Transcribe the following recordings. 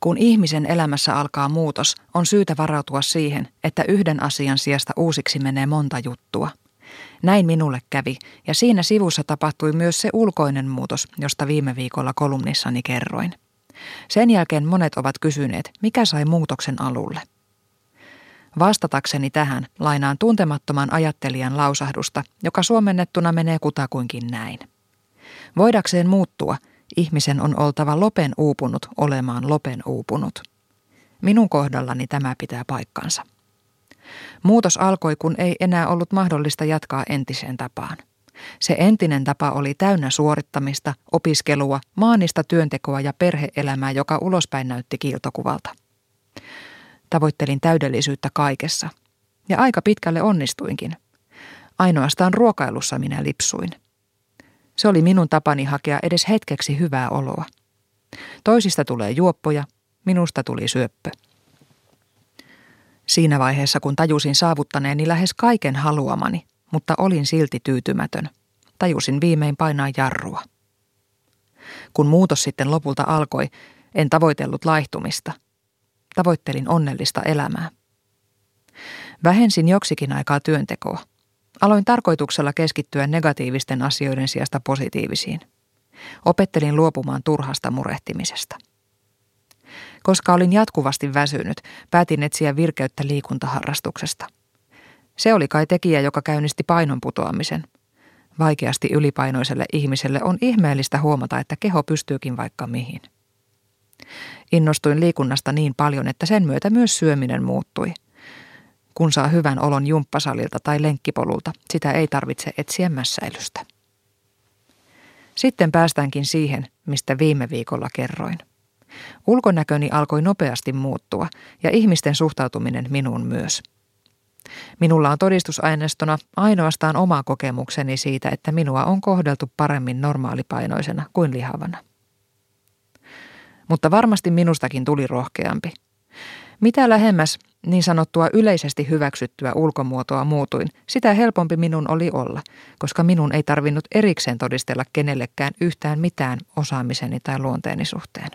Kun ihmisen elämässä alkaa muutos, on syytä varautua siihen, että yhden asian sijasta uusiksi menee monta juttua. Näin minulle kävi, ja siinä sivussa tapahtui myös se ulkoinen muutos, josta viime viikolla kolumnissani kerroin. Sen jälkeen monet ovat kysyneet, mikä sai muutoksen alulle. Vastatakseni tähän lainaan tuntemattoman ajattelijan lausahdusta, joka suomennettuna menee kutakuinkin näin. Voidakseen muuttua, ihmisen on oltava lopen uupunut olemaan lopen uupunut. Minun kohdallani tämä pitää paikkansa. Muutos alkoi, kun ei enää ollut mahdollista jatkaa entiseen tapaan. Se entinen tapa oli täynnä suorittamista, opiskelua, maanista työntekoa ja perheelämää, joka ulospäin näytti kiiltokuvalta. Tavoittelin täydellisyyttä kaikessa. Ja aika pitkälle onnistuinkin. Ainoastaan ruokailussa minä lipsuin. Se oli minun tapani hakea edes hetkeksi hyvää oloa. Toisista tulee juoppoja, minusta tuli syöppö. Siinä vaiheessa, kun tajusin saavuttaneeni lähes kaiken haluamani, mutta olin silti tyytymätön, tajusin viimein painaa jarrua. Kun muutos sitten lopulta alkoi, en tavoitellut laihtumista. Tavoittelin onnellista elämää. Vähensin joksikin aikaa työntekoa. Aloin tarkoituksella keskittyä negatiivisten asioiden sijasta positiivisiin. Opettelin luopumaan turhasta murehtimisesta. Koska olin jatkuvasti väsynyt, päätin etsiä virkeyttä liikuntaharrastuksesta. Se oli kai tekijä, joka käynnisti painon putoamisen. Vaikeasti ylipainoiselle ihmiselle on ihmeellistä huomata, että keho pystyykin vaikka mihin. Innostuin liikunnasta niin paljon, että sen myötä myös syöminen muuttui. Kun saa hyvän olon jumppasalilta tai lenkkipolulta, sitä ei tarvitse etsiä mässäilystä. Sitten päästäänkin siihen, mistä viime viikolla kerroin. Ulkonäköni alkoi nopeasti muuttua ja ihmisten suhtautuminen minuun myös. Minulla on todistusaineistona ainoastaan oma kokemukseni siitä, että minua on kohdeltu paremmin normaalipainoisena kuin lihavana. Mutta varmasti minustakin tuli rohkeampi. Mitä lähemmäs niin sanottua yleisesti hyväksyttyä ulkomuotoa muutuin, sitä helpompi minun oli olla, koska minun ei tarvinnut erikseen todistella kenellekään yhtään mitään osaamiseni tai luonteeni suhteen.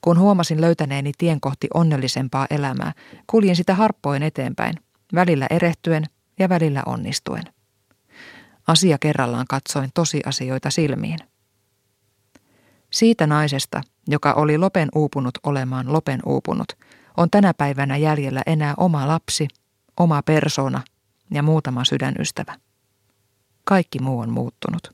Kun huomasin löytäneeni tien kohti onnellisempaa elämää, kuljin sitä harppoin eteenpäin, välillä erehtyen ja välillä onnistuen. Asia kerrallaan katsoin tosiasioita silmiin. Siitä naisesta, joka oli lopen uupunut olemaan lopen uupunut, on tänä päivänä jäljellä enää oma lapsi, oma persona ja muutama sydänystävä. Kaikki muu on muuttunut.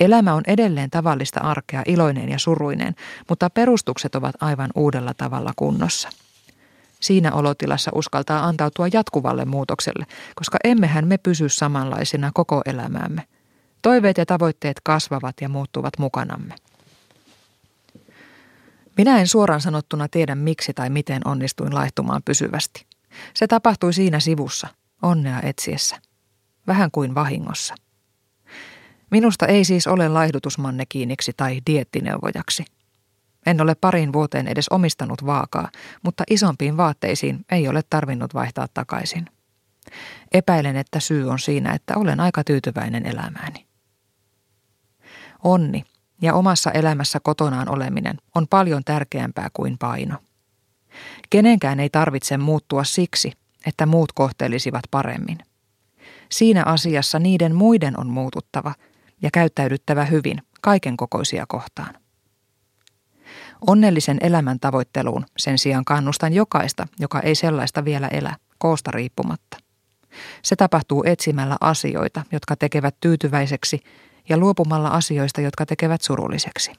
Elämä on edelleen tavallista arkea, iloinen ja suruinen, mutta perustukset ovat aivan uudella tavalla kunnossa. Siinä olotilassa uskaltaa antautua jatkuvalle muutokselle, koska emmehän me pysy samanlaisina koko elämäämme. Toiveet ja tavoitteet kasvavat ja muuttuvat mukanamme. Minä en suoraan sanottuna tiedä miksi tai miten onnistuin laihtumaan pysyvästi. Se tapahtui siinä sivussa, onnea etsiessä. Vähän kuin vahingossa. Minusta ei siis ole laihdutusmannekiiniksi tai diettineuvojaksi. En ole parin vuoteen edes omistanut vaakaa, mutta isompiin vaatteisiin ei ole tarvinnut vaihtaa takaisin. Epäilen, että syy on siinä, että olen aika tyytyväinen elämääni. Onni ja omassa elämässä kotonaan oleminen on paljon tärkeämpää kuin paino. Kenenkään ei tarvitse muuttua siksi, että muut kohtelisivat paremmin. Siinä asiassa niiden muiden on muututtava – ja käyttäydyttävä hyvin kaiken kokoisia kohtaan. Onnellisen elämän tavoitteluun sen sijaan kannustan jokaista, joka ei sellaista vielä elä, koosta riippumatta. Se tapahtuu etsimällä asioita, jotka tekevät tyytyväiseksi ja luopumalla asioista, jotka tekevät surulliseksi.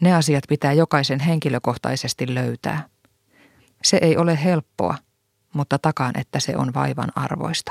Ne asiat pitää jokaisen henkilökohtaisesti löytää. Se ei ole helppoa, mutta takaan, että se on vaivan arvoista.